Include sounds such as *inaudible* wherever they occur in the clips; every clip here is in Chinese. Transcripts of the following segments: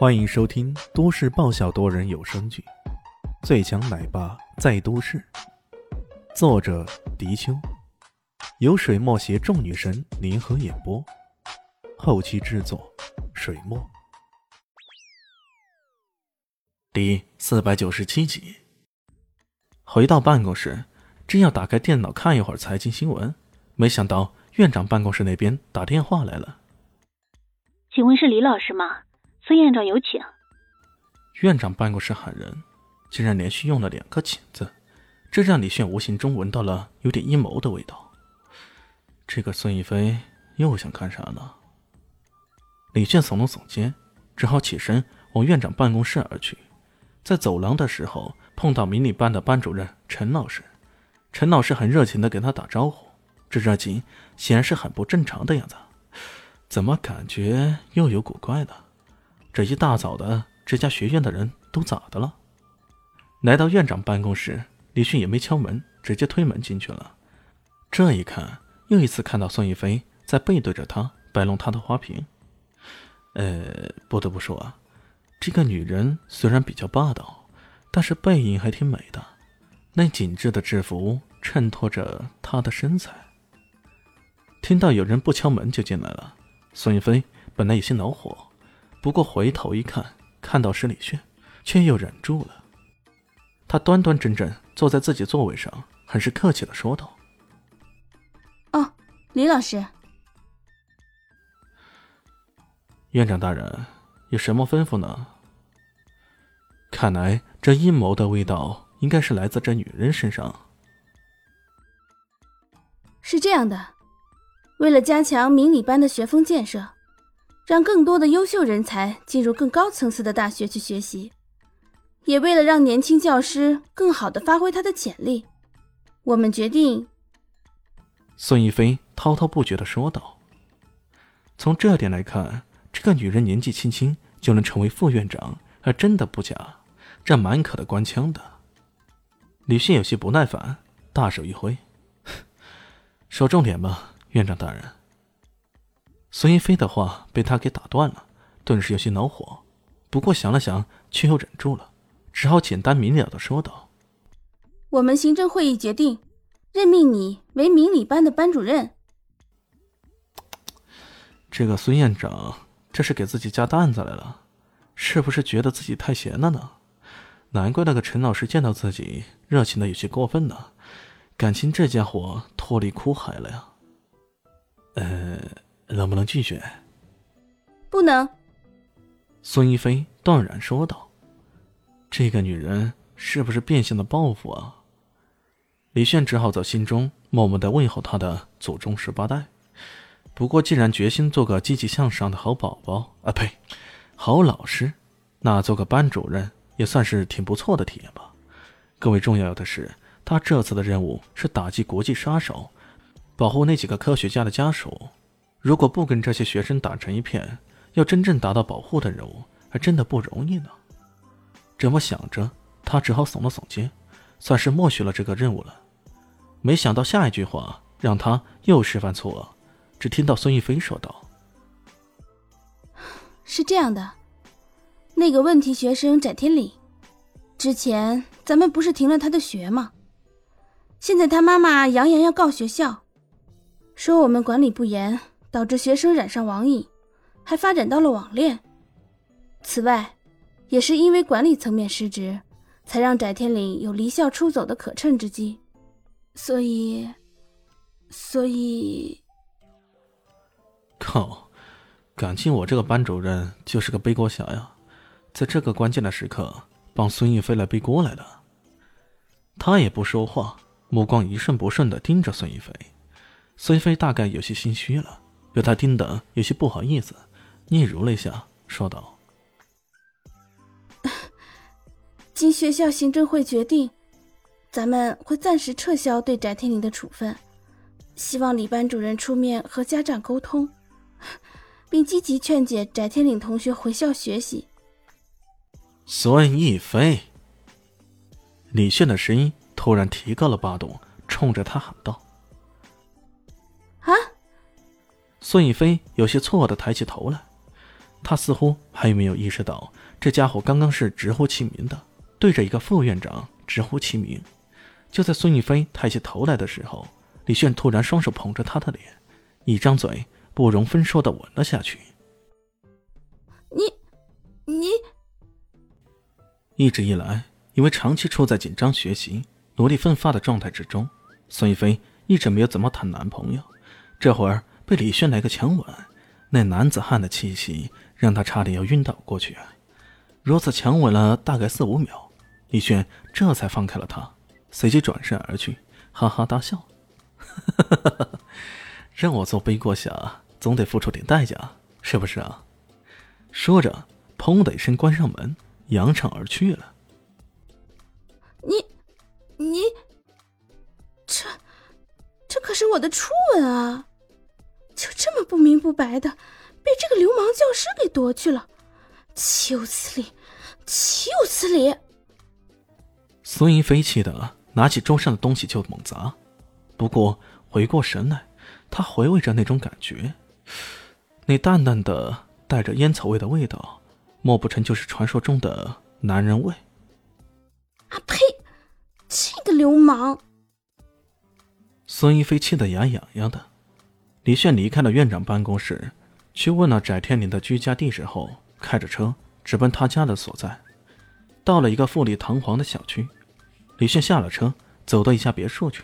欢迎收听都市爆笑多人有声剧《最强奶爸在都市》，作者：迪秋，由水墨携众女神联合演播，后期制作：水墨。第四百九十七集。回到办公室，正要打开电脑看一会儿财经新闻，没想到院长办公室那边打电话来了。请问是李老师吗？孙院长有请。院长办公室喊人，竟然连续用了两个“请”字，这让李炫无形中闻到了有点阴谋的味道。这个孙逸飞又想干啥呢？李炫耸了耸肩，只好起身往院长办公室而去。在走廊的时候，碰到迷你班的班主任陈老师。陈老师很热情的跟他打招呼，这热情显然是很不正常的样子。怎么感觉又有古怪了？这一大早的，这家学院的人都咋的了？来到院长办公室，李迅也没敲门，直接推门进去了。这一看，又一次看到孙逸飞在背对着他摆弄他的花瓶。呃，不得不说啊，这个女人虽然比较霸道，但是背影还挺美的。那紧致的制服衬托着她的身材。听到有人不敲门就进来了，孙逸飞本来有些恼火。不过回头一看，看到是李炫，却又忍住了。他端端正正坐在自己座位上，很是客气的说道：“哦，李老师，院长大人，有什么吩咐呢？看来这阴谋的味道应该是来自这女人身上。是这样的，为了加强明理班的学风建设。”让更多的优秀人才进入更高层次的大学去学习，也为了让年轻教师更好的发挥他的潜力，我们决定。孙一飞滔滔不绝的说道：“从这点来看，这个女人年纪轻轻就能成为副院长，还真的不假，这满可的官腔的。”李迅有些不耐烦，大手一挥：“ *laughs* 说重点吧，院长大人。”孙一飞的话被他给打断了，顿时有些恼火，不过想了想，却又忍住了，只好简单明了的说道：“我们行政会议决定，任命你为明理班的班主任。”这个孙院长这是给自己加担子来了，是不是觉得自己太闲了呢？难怪那个陈老师见到自己热情的有些过分呢，感情这家伙脱离苦海了呀。呃。能不能拒绝？不能。孙一飞断然说道：“这个女人是不是变相的报复啊？”李炫只好在心中默默的问候他的祖宗十八代。不过，既然决心做个积极向上的好宝宝啊，呸，好老师，那做个班主任也算是挺不错的体验吧。更为重要的是，他这次的任务是打击国际杀手，保护那几个科学家的家属。如果不跟这些学生打成一片，要真正达到保护的任务，还真的不容易呢。这么想着，他只好耸了耸肩，算是默许了这个任务了。没想到下一句话让他又示范错愕，只听到孙逸飞说道：“是这样的，那个问题学生翟天理，之前咱们不是停了他的学吗？现在他妈妈扬言要告学校，说我们管理不严。”导致学生染上网瘾，还发展到了网恋。此外，也是因为管理层面失职，才让翟天领有离校出走的可乘之机。所以，所以，靠！感情我这个班主任就是个背锅侠呀，在这个关键的时刻帮孙逸飞来背锅来的。他也不说话，目光一瞬不瞬的盯着孙逸飞。孙逸飞大概有些心虚了。被他听得有些不好意思，嗫嚅了一下，说道：“ *laughs* 经学校行政会决定，咱们会暂时撤销对翟天林的处分，希望李班主任出面和家长沟通，*laughs* 并积极劝解翟天林同学回校学习。”孙逸飞，李炫的声音突然提高了八度，冲着他喊道。孙逸飞有些错愕的抬起头来，他似乎还没有意识到，这家伙刚刚是直呼其名的，对着一个副院长直呼其名。就在孙逸飞抬起头来的时候，李炫突然双手捧着他的脸，一张嘴不容分说的吻了下去。你，你，一直以来，因为长期处在紧张学习、努力奋发的状态之中，孙逸飞一直没有怎么谈男朋友。这会儿被李炫来个强吻，那男子汉的气息让他差点要晕倒过去。如此强吻了大概四五秒，李炫这才放开了他。随即转身而去，哈哈大笑，*laughs* 让我做背锅侠，总得付出点代价，是不是啊？说着，砰的一声关上门，扬长而去了。你，你，这，这可是我的初吻啊！就这么不明不白的被这个流氓教师给夺去了，岂有此理！岂有此理！孙一飞气的。拿起桌上的东西就猛砸，不过回过神来，他回味着那种感觉，那淡淡的带着烟草味的味道，莫不成就是传说中的男人味？啊呸！这个流氓！孙一飞气得牙痒痒的。李炫离开了院长办公室，去问了翟天林的居家地址后，开着车直奔他家的所在。到了一个富丽堂皇的小区。李炫下了车，走到一家别墅去。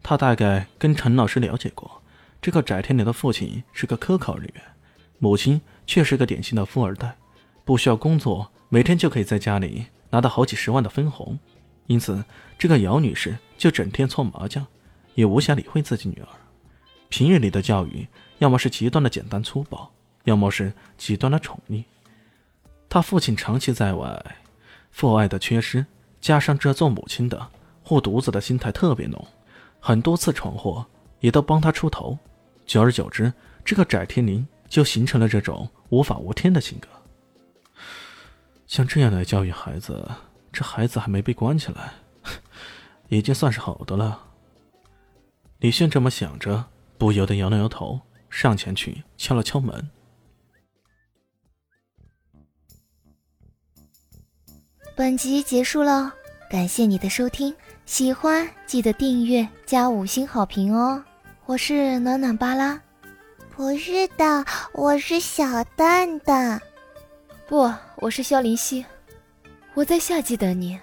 他大概跟陈老师了解过，这个翟天林的父亲是个科考人员，母亲却是个典型的富二代，不需要工作，每天就可以在家里拿到好几十万的分红。因此，这个姚女士就整天搓麻将，也无暇理会自己女儿。平日里的教育，要么是极端的简单粗暴，要么是极端的宠溺。他父亲长期在外，父爱的缺失。加上这做母亲的护犊子的心态特别浓，很多次闯祸也都帮他出头，久而久之，这个翟天林就形成了这种无法无天的性格。像这样来教育孩子，这孩子还没被关起来，*laughs* 已经算是好的了。李炫这么想着，不由得摇了摇头，上前去敲了敲门。本集结束了，感谢你的收听，喜欢记得订阅加五星好评哦！我是暖暖巴拉，不是的，我是小蛋蛋，不，我是萧林希，我在夏季等你。